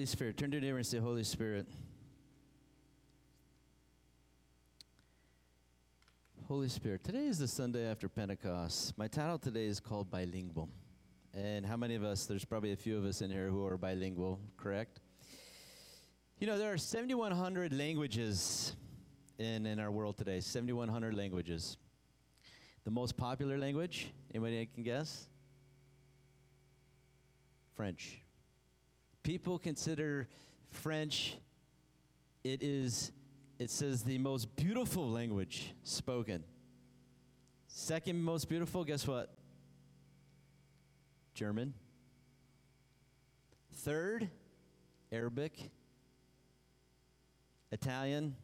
Holy Spirit. Turn to your neighbor and say, Holy Spirit. Holy Spirit. Today is the Sunday after Pentecost. My title today is called Bilingual. And how many of us, there's probably a few of us in here who are bilingual, correct? You know, there are 7,100 languages in, in our world today, 7,100 languages. The most popular language, anybody can guess? French. People consider French, it is, it says, the most beautiful language spoken. Second most beautiful, guess what? German. Third, Arabic, Italian,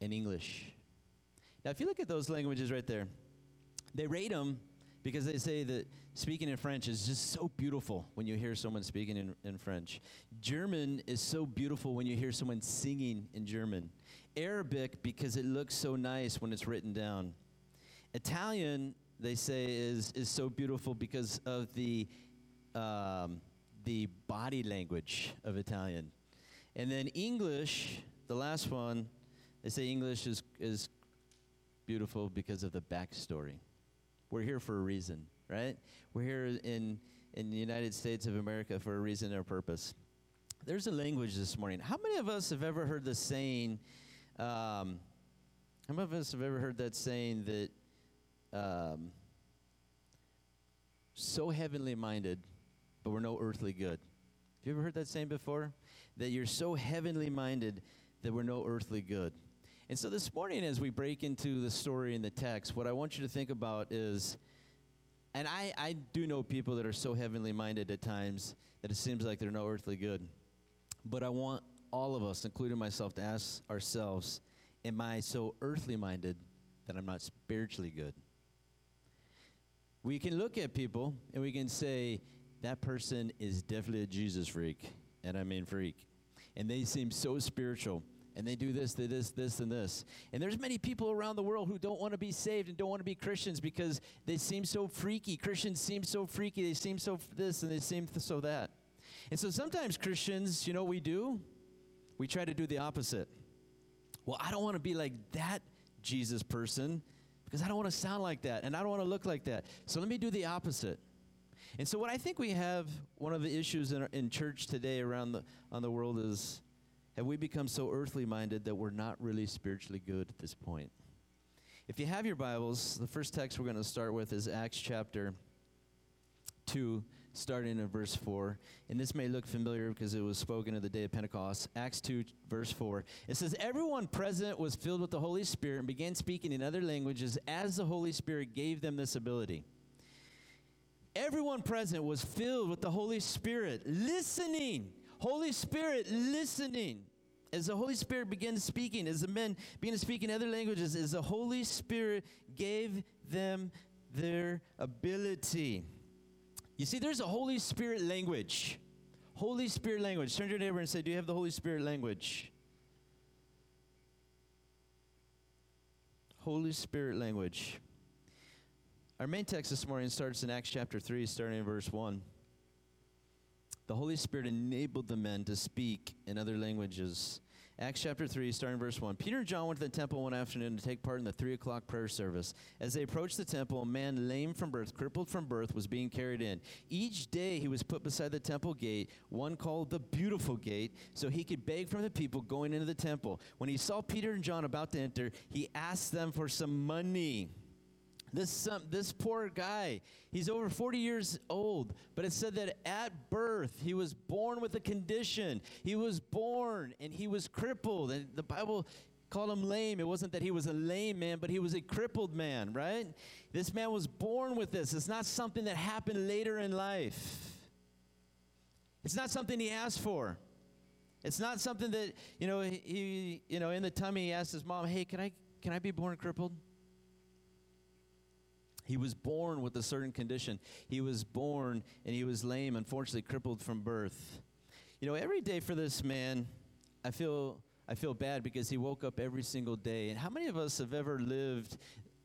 and English. Now, if you look at those languages right there, they rate them because they say that speaking in French is just so beautiful when you hear someone speaking in, in French. German is so beautiful when you hear someone singing in German. Arabic, because it looks so nice when it's written down. Italian, they say, is, is so beautiful because of the, um, the body language of Italian. And then English, the last one, they say English is, is beautiful because of the backstory. We're here for a reason, right? We're here in, in the United States of America for a reason or purpose. There's a language this morning. How many of us have ever heard the saying, um, how many of us have ever heard that saying that um, so heavenly minded, but we're no earthly good? Have you ever heard that saying before? That you're so heavenly minded that we're no earthly good. And so this morning, as we break into the story in the text, what I want you to think about is, and I, I do know people that are so heavenly minded at times that it seems like they're no earthly good. But I want all of us, including myself, to ask ourselves, am I so earthly minded that I'm not spiritually good? We can look at people and we can say, that person is definitely a Jesus freak, and I mean freak. And they seem so spiritual and they do this, they this, this, and this. And there's many people around the world who don't want to be saved and don't want to be Christians because they seem so freaky. Christians seem so freaky. They seem so this and they seem so that. And so sometimes Christians, you know what we do? We try to do the opposite. Well, I don't want to be like that Jesus person because I don't want to sound like that and I don't want to look like that. So let me do the opposite. And so what I think we have one of the issues in, in church today around the on the world is have we become so earthly minded that we're not really spiritually good at this point? If you have your Bibles, the first text we're going to start with is Acts chapter 2, starting in verse 4. And this may look familiar because it was spoken of the day of Pentecost. Acts 2, verse 4. It says, Everyone present was filled with the Holy Spirit and began speaking in other languages as the Holy Spirit gave them this ability. Everyone present was filled with the Holy Spirit, listening Holy Spirit listening. As the Holy Spirit began speaking, as the men began to speak in other languages, as the Holy Spirit gave them their ability. You see, there's a Holy Spirit language. Holy Spirit language. Turn to your neighbor and say, Do you have the Holy Spirit language? Holy Spirit language. Our main text this morning starts in Acts chapter 3, starting in verse 1 the Holy Spirit enabled the men to speak in other languages. Acts chapter 3, starting verse 1. Peter and John went to the temple one afternoon to take part in the 3 o'clock prayer service. As they approached the temple, a man lame from birth, crippled from birth, was being carried in. Each day he was put beside the temple gate, one called the Beautiful Gate, so he could beg from the people going into the temple. When he saw Peter and John about to enter, he asked them for some money. This, um, this poor guy, he's over 40 years old, but it said that at birth he was born with a condition. He was born and he was crippled. And the Bible called him lame. It wasn't that he was a lame man, but he was a crippled man, right? This man was born with this. It's not something that happened later in life. It's not something he asked for. It's not something that, you know, he, you know, in the tummy he asked his mom, hey, can I, can I be born crippled? He was born with a certain condition. He was born and he was lame, unfortunately crippled from birth. You know, every day for this man, I feel I feel bad because he woke up every single day. And how many of us have ever lived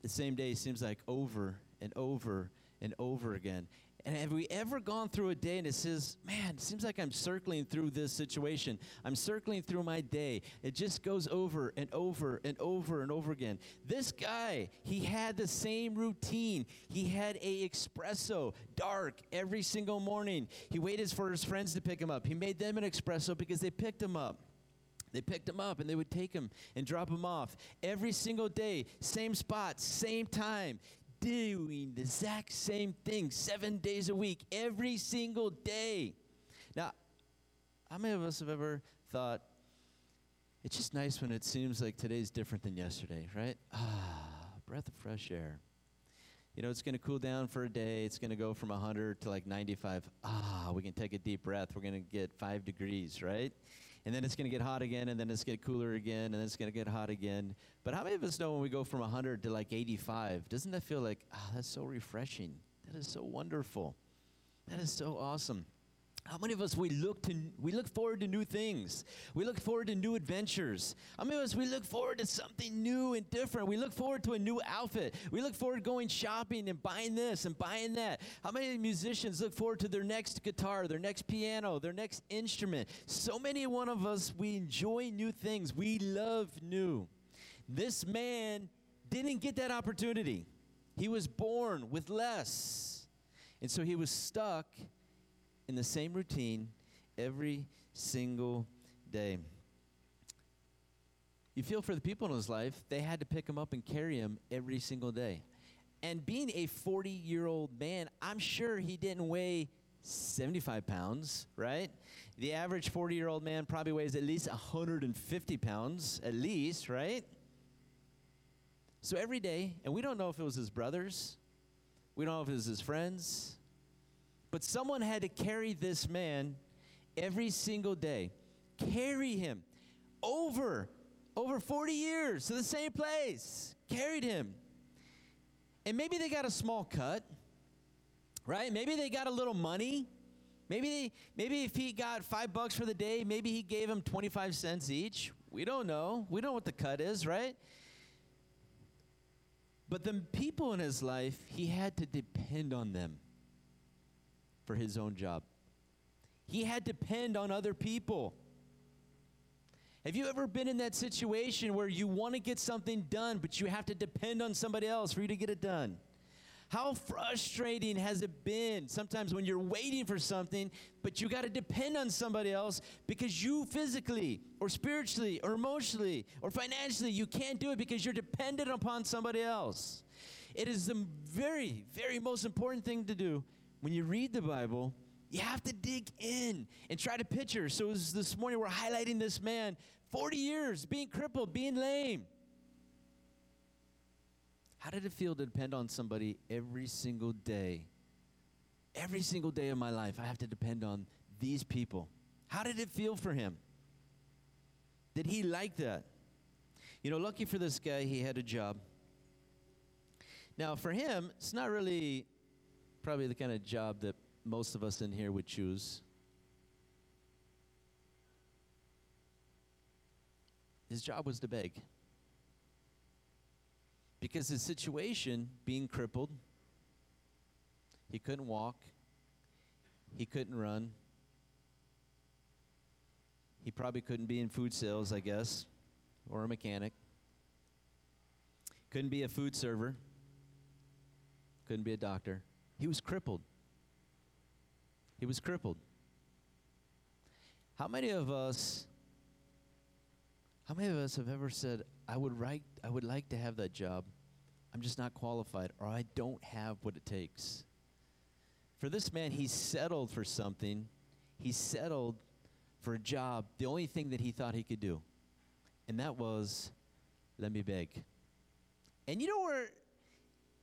the same day seems like over and over and over again? And have we ever gone through a day and it says, man, it seems like I'm circling through this situation. I'm circling through my day. It just goes over and over and over and over again. This guy, he had the same routine. He had a espresso, dark, every single morning. He waited for his friends to pick him up. He made them an espresso because they picked him up. They picked him up and they would take him and drop him off every single day, same spot, same time doing the exact same thing seven days a week, every single day. Now, how many of us have ever thought, it's just nice when it seems like today's different than yesterday, right? Ah, breath of fresh air. You know, it's going to cool down for a day. It's going to go from 100 to like 95. Ah, we can take a deep breath. We're going to get five degrees, right? And then it's going to get hot again, and then it's going to get cooler again, and then it's going to get hot again. But how many of us know when we go from 100 to like 85? Doesn't that feel like, oh, that's so refreshing? That is so wonderful. That is so awesome. How many of us we look to we look forward to new things? We look forward to new adventures. How many of us we look forward to something new and different? We look forward to a new outfit. We look forward to going shopping and buying this and buying that. How many musicians look forward to their next guitar, their next piano, their next instrument? So many one of us we enjoy new things. We love new. This man didn't get that opportunity. He was born with less. And so he was stuck in the same routine every single day. You feel for the people in his life, they had to pick him up and carry him every single day. And being a 40 year old man, I'm sure he didn't weigh 75 pounds, right? The average 40 year old man probably weighs at least 150 pounds, at least, right? So every day, and we don't know if it was his brothers, we don't know if it was his friends, but someone had to carry this man every single day, carry him over over 40 years to the same place, carried him. And maybe they got a small cut, right? Maybe they got a little money. Maybe they, maybe if he got five bucks for the day, maybe he gave him 25 cents each. We don't know. We don't know what the cut is, right? But the people in his life, he had to depend on them for his own job. He had to depend on other people. Have you ever been in that situation where you want to get something done, but you have to depend on somebody else for you to get it done? How frustrating has it been sometimes when you're waiting for something, but you got to depend on somebody else because you physically or spiritually or emotionally or financially, you can't do it because you're dependent upon somebody else. It is the very, very most important thing to do when you read the Bible, you have to dig in and try to picture. So this morning we're highlighting this man, 40 years, being crippled, being lame. How did it feel to depend on somebody every single day? Every single day of my life, I have to depend on these people. How did it feel for him? Did he like that? You know, lucky for this guy, he had a job. Now, for him, it's not really probably the kind of job that most of us in here would choose. His job was to beg. Because his situation, being crippled, he couldn't walk, he couldn't run, he probably couldn't be in food sales, I guess, or a mechanic. Couldn't be a food server, couldn't be a doctor. He was crippled. He was crippled. How many of us how many of us have ever said, I would write, I would like to have that job. I'm just not qualified or I don't have what it takes. For this man, he settled for something. He settled for a job, the only thing that he thought he could do. And that was let me beg. And you know where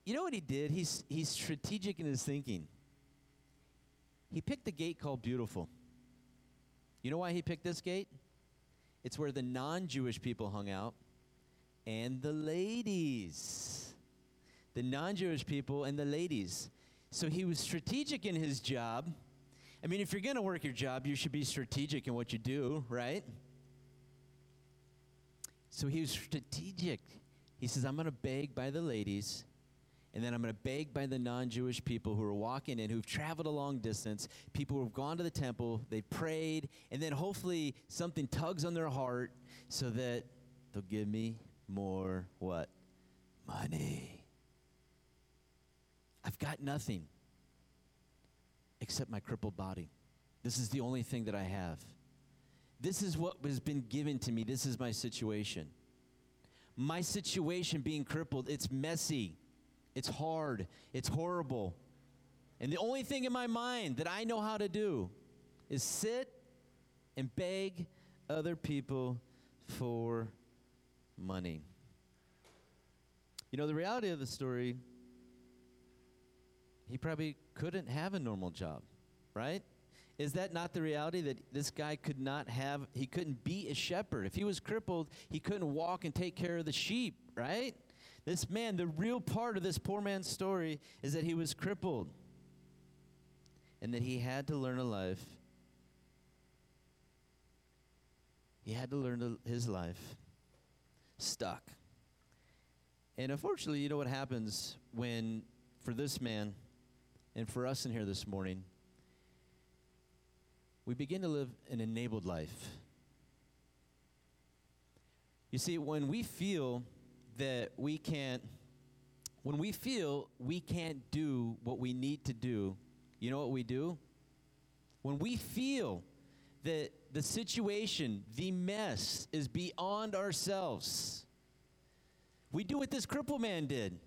you know what he did? He's, he's strategic in his thinking. He picked the gate called Beautiful. You know why he picked this gate? It's where the non Jewish people hung out and the ladies. The non Jewish people and the ladies. So he was strategic in his job. I mean, if you're going to work your job, you should be strategic in what you do, right? So he was strategic. He says, I'm going to beg by the ladies And then I'm going to beg by the non Jewish people who are walking in, who've traveled a long distance, people who have gone to the temple, they've prayed, and then hopefully something tugs on their heart so that they'll give me more what? Money. I've got nothing except my crippled body. This is the only thing that I have. This is what has been given to me. This is my situation. My situation being crippled, it's messy, it's hard, it's horrible. And the only thing in my mind that I know how to do is sit and beg other people for money. You know, the reality of the story, he probably couldn't have a normal job, right? Is that not the reality that this guy could not have, he couldn't be a shepherd? If he was crippled, he couldn't walk and take care of the sheep, right? This man, the real part of this poor man's story is that he was crippled and that he had to learn a life. He had to learn his life stuck. And unfortunately, you know what happens when, for this man and for us in here this morning, we begin to live an enabled life. You see, when we feel that we can't, when we feel we can't do what we need to do, you know what we do? When we feel that the situation, the mess, is beyond ourselves, we do what this cripple man did.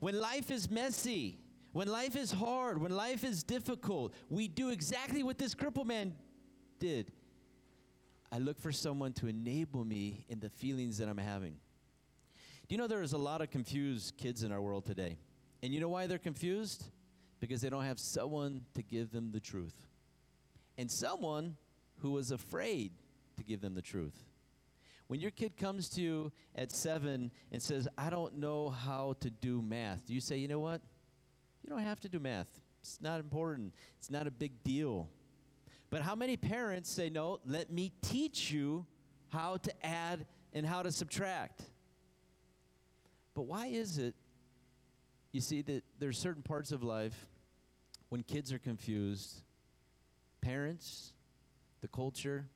When life is messy, when life is hard, when life is difficult, we do exactly what this cripple man did. I look for someone to enable me in the feelings that I'm having. Do you know there's a lot of confused kids in our world today? And you know why they're confused? Because they don't have someone to give them the truth. And someone who was afraid to give them the truth. When your kid comes to you at seven and says, I don't know how to do math, do you say, you know what? You don't have to do math. It's not important. It's not a big deal. But how many parents say, no, let me teach you how to add and how to subtract? But why is it, you see, that there's certain parts of life when kids are confused, parents, the culture,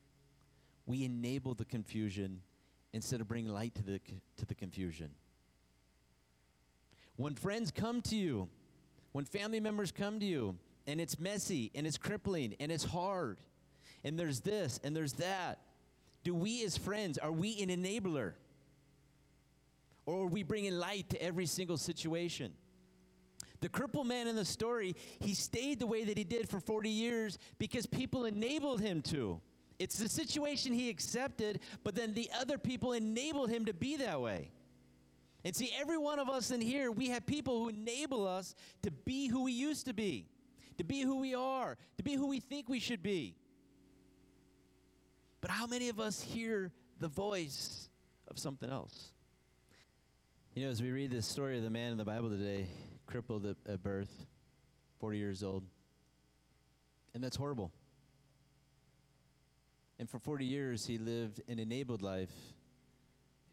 we enable the confusion instead of bringing light to the, to the confusion. When friends come to you, when family members come to you, and it's messy and it's crippling and it's hard and there's this and there's that do we as friends are we an enabler or we bringing light to every single situation the crippled man in the story he stayed the way that he did for 40 years because people enabled him to it's the situation he accepted but then the other people enabled him to be that way and see every one of us in here we have people who enable us to be who we used to be to be who we are, to be who we think we should be. But how many of us hear the voice of something else? You know, as we read this story of the man in the Bible today, crippled at, at birth, 40 years old, and that's horrible. And for 40 years, he lived an enabled life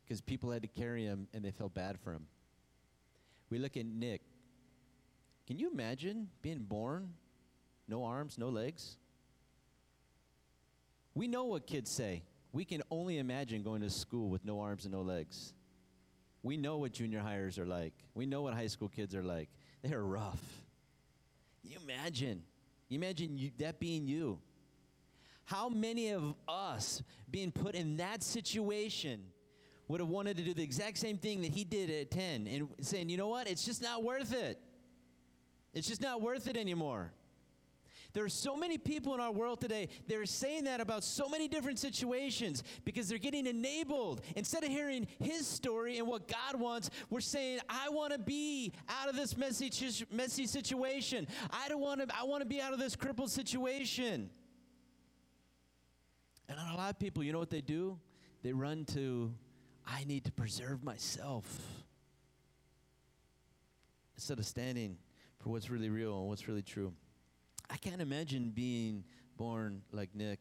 because people had to carry him and they felt bad for him. We look at Nick, can you imagine being born, no arms, no legs? We know what kids say. We can only imagine going to school with no arms and no legs. We know what junior hires are like. We know what high school kids are like. They're rough. You imagine? You imagine you, that being you. How many of us being put in that situation would have wanted to do the exact same thing that he did at 10 and saying, you know what? It's just not worth it. It's just not worth it anymore. There are so many people in our world today, they're saying that about so many different situations because they're getting enabled. Instead of hearing his story and what God wants, we're saying, I want to be out of this messy, messy situation. I don't want to, I want to be out of this crippled situation. And a lot of people, you know what they do? They run to, I need to preserve myself. Instead of standing for what's really real and what's really true. I can't imagine being born like Nick.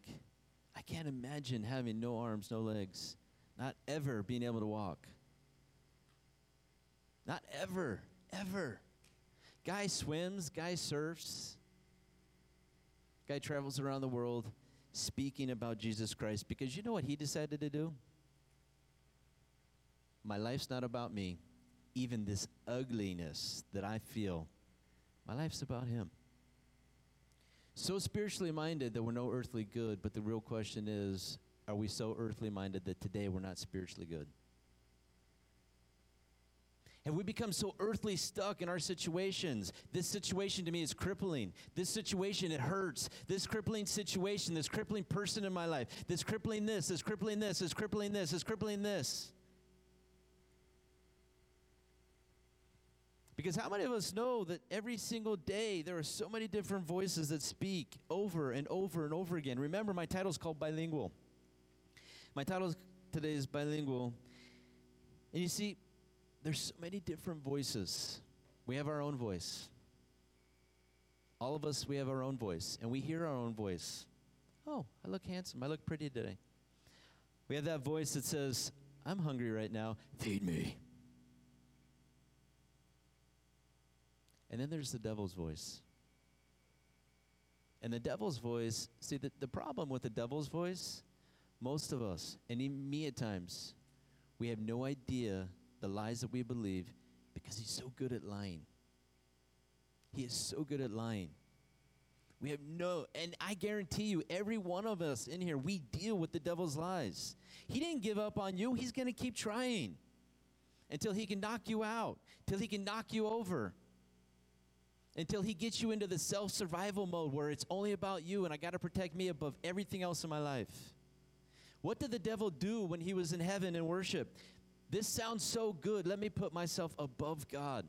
I can't imagine having no arms, no legs, not ever being able to walk. Not ever, ever. Guy swims, guy surfs, guy travels around the world speaking about Jesus Christ because you know what he decided to do? My life's not about me. Even this ugliness that I feel, my life's about him. So spiritually minded that we're no earthly good, but the real question is are we so earthly minded that today we're not spiritually good? Have we become so earthly stuck in our situations? This situation to me is crippling. This situation, it hurts. This crippling situation, this crippling person in my life, this crippling this, this crippling this, this crippling this, this crippling this. Because how many of us know that every single day there are so many different voices that speak over and over and over again? Remember, my title is called Bilingual. My title today is Bilingual. And you see, there's so many different voices. We have our own voice. All of us, we have our own voice, and we hear our own voice. Oh, I look handsome. I look pretty today. We have that voice that says, I'm hungry right now. Feed me. And then there's the devil's voice. And the devil's voice, see, the, the problem with the devil's voice, most of us, and even me at times, we have no idea the lies that we believe because he's so good at lying. He is so good at lying. We have no, and I guarantee you, every one of us in here, we deal with the devil's lies. He didn't give up on you, he's going to keep trying until he can knock you out, till he can knock you over, until he gets you into the self survival mode where it's only about you and I got to protect me above everything else in my life. What did the devil do when he was in heaven in worship? This sounds so good. Let me put myself above God.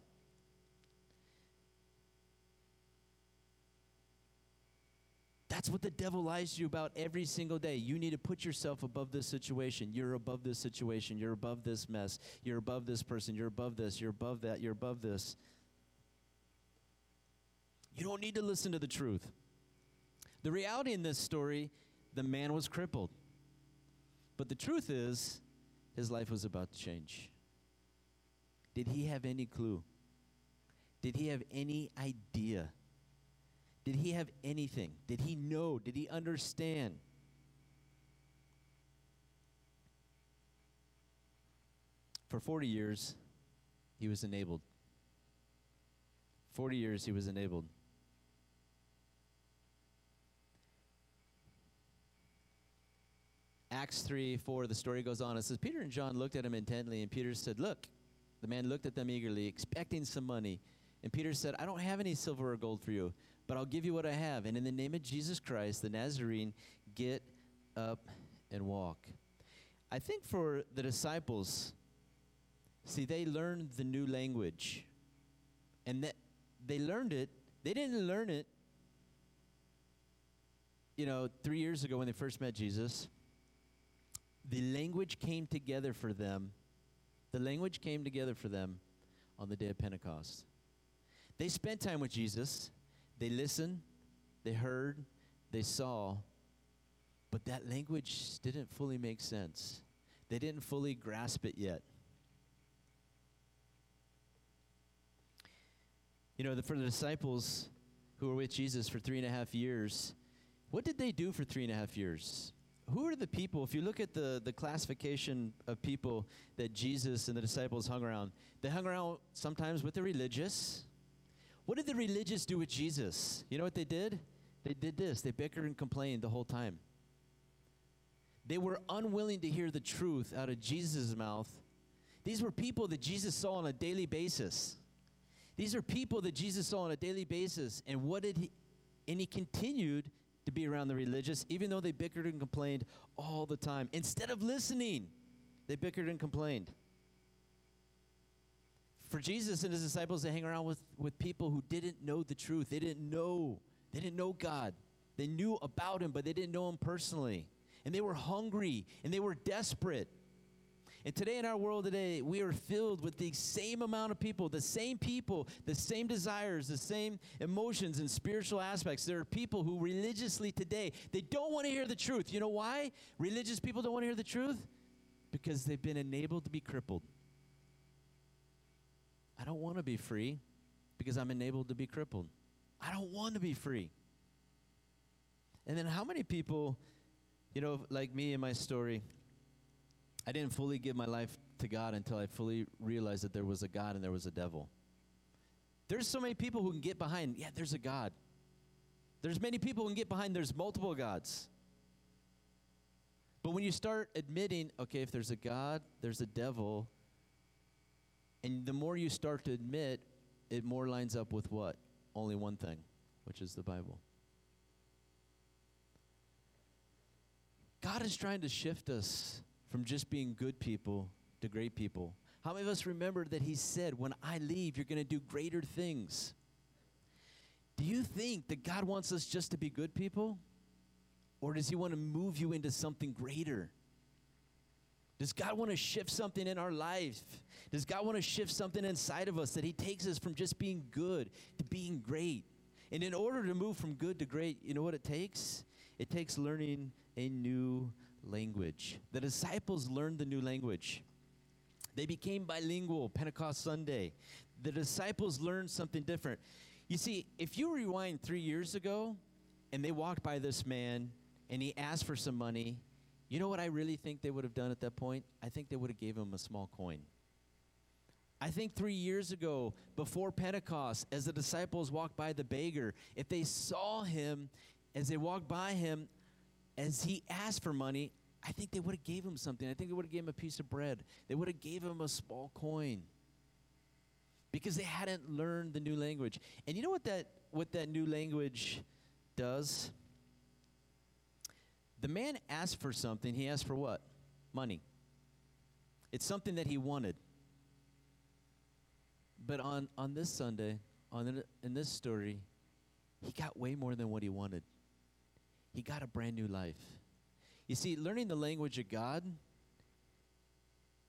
That's what the devil lies to you about every single day. You need to put yourself above this situation. You're above this situation. You're above this mess. You're above this person. You're above this. You're above that. You're above this. You don't need to listen to the truth. The reality in this story, the man was crippled. But the truth is, his life was about to change. Did he have any clue? Did he have any idea? Did he have anything? Did he know? Did he understand? For 40 years, he was enabled. 40 years, he was enabled. Acts 3 4, the story goes on. It says, Peter and John looked at him intently, and Peter said, Look. The man looked at them eagerly, expecting some money. And Peter said, I don't have any silver or gold for you, but I'll give you what I have. And in the name of Jesus Christ, the Nazarene, get up and walk. I think for the disciples, see, they learned the new language. And that they learned it, they didn't learn it, you know, three years ago when they first met Jesus the language came together for them. The language came together for them on the day of Pentecost. They spent time with Jesus. They listened, they heard, they saw, but that language didn't fully make sense. They didn't fully grasp it yet. You know, the, for the disciples who were with Jesus for three and a half years, what did they do for three and a half years? Who are the people, if you look at the, the classification of people that Jesus and the disciples hung around, they hung around sometimes with the religious. What did the religious do with Jesus? You know what they did? They did this. They bickered and complained the whole time. They were unwilling to hear the truth out of Jesus' mouth. These were people that Jesus saw on a daily basis. These are people that Jesus saw on a daily basis. And what did he, and he continued to be around the religious, even though they bickered and complained all the time. Instead of listening, they bickered and complained. For Jesus and his disciples to hang around with, with people who didn't know the truth. They didn't know. They didn't know God. They knew about him, but they didn't know him personally. And they were hungry and they were desperate. And today in our world today, we are filled with the same amount of people, the same people, the same desires, the same emotions and spiritual aspects. There are people who religiously today, they don't want to hear the truth. You know why? Religious people don't want to hear the truth? Because they've been enabled to be crippled. I don't want to be free. because I'm enabled to be crippled. I don't want to be free. And then how many people, you know, like me in my story, I didn't fully give my life to God until I fully realized that there was a God and there was a devil. There's so many people who can get behind, yeah, there's a God. There's many people who can get behind there's multiple gods. But when you start admitting, okay, if there's a God, there's a devil, and the more you start to admit, it more lines up with what? Only one thing, which is the Bible. God is trying to shift us from just being good people to great people. How many of us remember that He said, When I leave, you're going to do greater things? Do you think that God wants us just to be good people? Or does He want to move you into something greater? Does God want to shift something in our life? Does God want to shift something inside of us that He takes us from just being good to being great? And in order to move from good to great, you know what it takes? It takes learning a new language. The disciples learned the new language. They became bilingual Pentecost Sunday. The disciples learned something different. You see, if you rewind three years ago and they walked by this man and he asked for some money, you know what I really think they would have done at that point? I think they would have gave him a small coin. I think three years ago, before Pentecost, as the disciples walked by the beggar, if they saw him as they walked by him, as he asked for money, I think they would have gave him something. I think they would have gave him a piece of bread. They would have gave him a small coin because they hadn't learned the new language. And you know what that what that new language does? The man asked for something. He asked for what? Money. It's something that he wanted. But on, on this Sunday, on the, in this story, he got way more than what he wanted. He got a brand new life. You see, learning the language of God,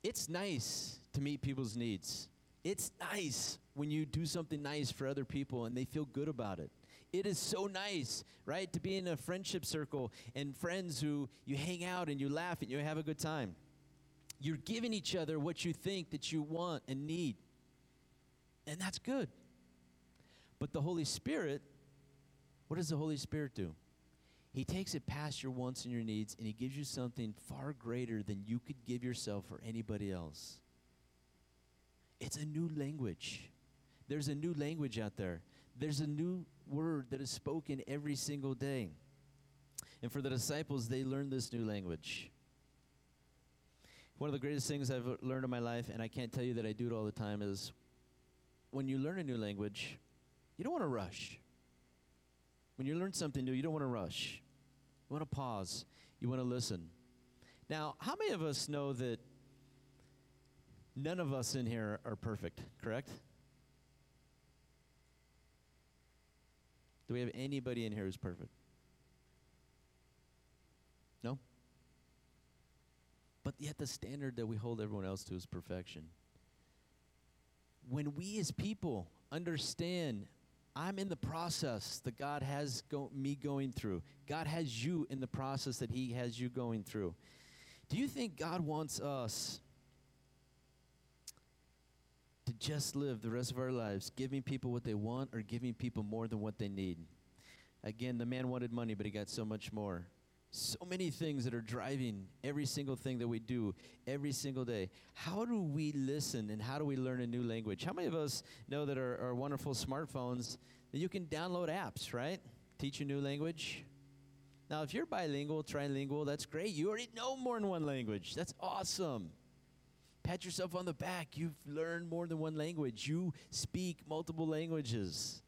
it's nice to meet people's needs. It's nice when you do something nice for other people and they feel good about it. It is so nice, right, to be in a friendship circle and friends who you hang out and you laugh and you have a good time. You're giving each other what you think that you want and need. And that's good. But the Holy Spirit, what does the Holy Spirit do? He takes it past your wants and your needs and he gives you something far greater than you could give yourself or anybody else. It's a new language. There's a new language out there. There's a new word that is spoken every single day. And for the disciples, they learned this new language. One of the greatest things I've learned in my life, and I can't tell you that I do it all the time, is when you learn a new language, you don't want to rush. When you learn something new, you don't want to rush. You want to pause. You want to listen. Now, how many of us know that none of us in here are perfect, correct? Do we have anybody in here who's perfect? No? But yet, the standard that we hold everyone else to is perfection. When we as people understand, I'm in the process that God has go- me going through, God has you in the process that He has you going through. Do you think God wants us to just live the rest of our lives giving people what they want or giving people more than what they need. Again, the man wanted money, but he got so much more. So many things that are driving every single thing that we do every single day. How do we listen and how do we learn a new language? How many of us know that our, our wonderful smartphones that you can download apps, right? Teach a new language. Now, if you're bilingual, trilingual, that's great. You already know more than one language. That's awesome. Pat yourself on the back. You've learned more than one language. You speak multiple languages.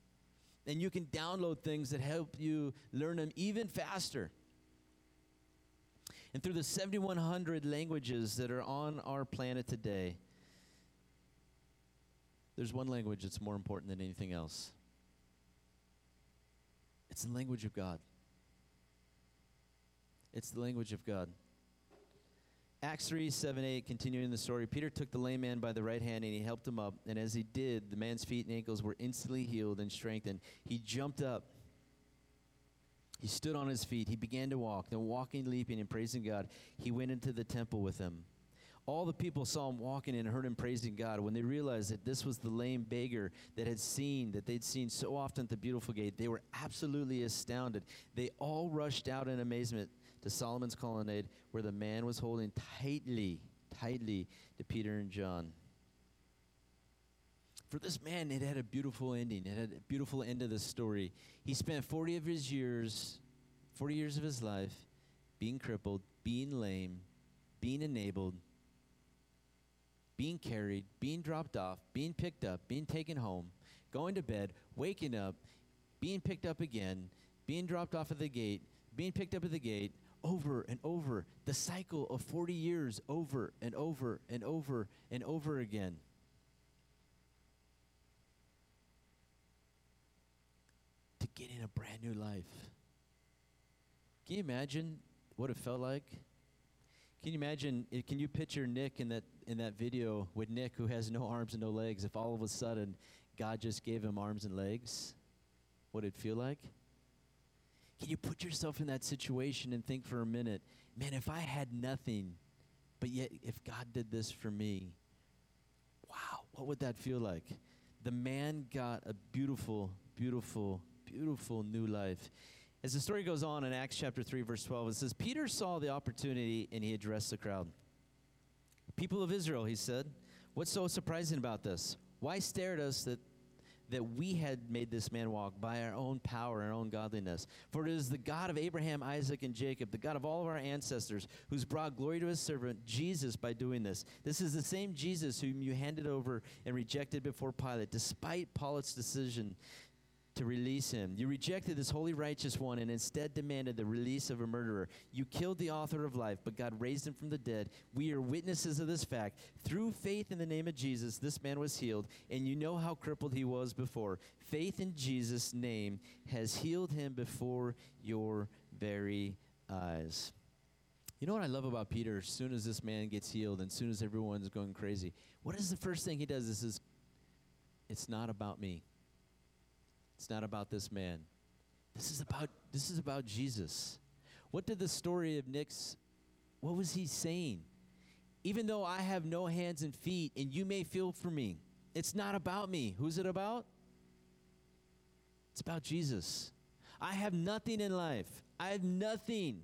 And you can download things that help you learn them even faster. And through the 7,100 languages that are on our planet today, there's one language that's more important than anything else. It's the language of God. It's the language of God. Acts 3 7 8, continuing the story, Peter took the lame man by the right hand and he helped him up. And as he did, the man's feet and ankles were instantly healed and strengthened. He jumped up. He stood on his feet. He began to walk. Then, walking, leaping, and praising God, he went into the temple with them. All the people saw him walking and heard him praising God. When they realized that this was the lame beggar that had seen, that they'd seen so often at the beautiful gate, they were absolutely astounded. They all rushed out in amazement to Solomon's colonnade where the man was holding tightly, tightly to Peter and John. For this man, it had a beautiful ending. It had a beautiful end of the story. He spent 40 of his years, 40 years of his life, being crippled, being lame, being enabled, being carried, being dropped off, being picked up, being taken home, going to bed, waking up, being picked up again, being dropped off at the gate, being picked up at the gate, over and over. The cycle of 40 years over and over and over and over again. In a brand new life. Can you imagine what it felt like? Can you imagine? eh, Can you picture Nick in that in that video with Nick, who has no arms and no legs? If all of a sudden God just gave him arms and legs, what it'd feel like? Can you put yourself in that situation and think for a minute, man, if I had nothing, but yet if God did this for me, wow, what would that feel like? The man got a beautiful, beautiful, beautiful new life. As the story goes on in Acts chapter 3, verse 12, it says, Peter saw the opportunity and he addressed the crowd. People of Israel, he said, what's so surprising about this? Why stare at us that that we had made this man walk by our own power, our own godliness. For it is the God of Abraham, Isaac, and Jacob, the God of all of our ancestors, who's brought glory to his servant Jesus by doing this. This is the same Jesus whom you handed over and rejected before Pilate, despite Pilate's decision to release him. You rejected this holy, righteous one and instead demanded the release of a murderer. You killed the author of life, but God raised him from the dead. We are witnesses of this fact. Through faith in the name of Jesus, this man was healed, and you know how crippled he was before. Faith in Jesus' name has healed him before your very eyes. You know what I love about Peter? As soon as this man gets healed, and as soon as everyone's going crazy, what is the first thing he does? This is, it's not about me. It's not about this man. This is about this is about Jesus. What did the story of Nick's what was he saying? Even though I have no hands and feet and you may feel for me, it's not about me. Who's it about? It's about Jesus. I have nothing in life. I have nothing.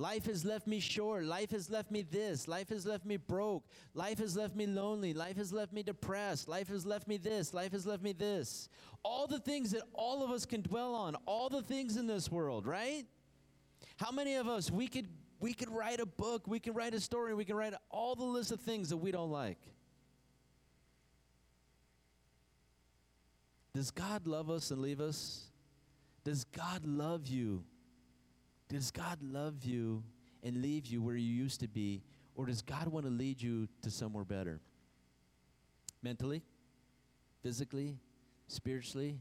Life has left me short. Life has left me this. Life has left me broke. Life has left me lonely. Life has left me depressed. Life has left me this. Life has left me this. All the things that all of us can dwell on, all the things in this world, right? How many of us we could we could write a book, we could write a story, we can write all the list of things that we don't like. Does God love us and leave us? Does God love you? Does God love you and leave you where you used to be? Or does God want to lead you to somewhere better? Mentally, physically, spiritually?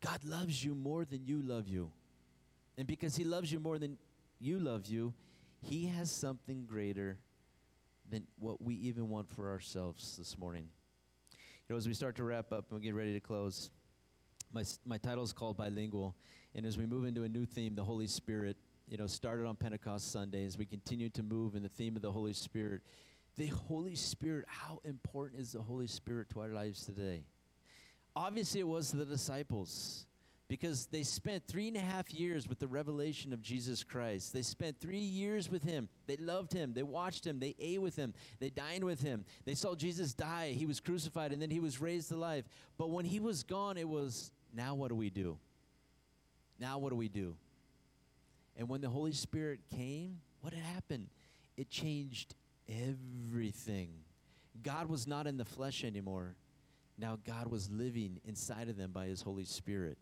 God loves you more than you love you. And because He loves you more than you love you, He has something greater than what we even want for ourselves this morning. You know, as we start to wrap up and we get ready to close, my, my title is called Bilingual. And as we move into a new theme, the Holy Spirit, you know, started on Pentecost Sunday, as we continue to move in the theme of the Holy Spirit, the Holy Spirit, how important is the Holy Spirit to our lives today? Obviously, it was to the disciples because they spent three and a half years with the revelation of Jesus Christ. They spent three years with him. They loved him. They watched him. They ate with him. They dined with him. They saw Jesus die. He was crucified and then he was raised to life. But when he was gone, it was now what do we do? Now what do we do? And when the Holy Spirit came, what had happened? It changed everything. God was not in the flesh anymore. Now God was living inside of them by his Holy Spirit.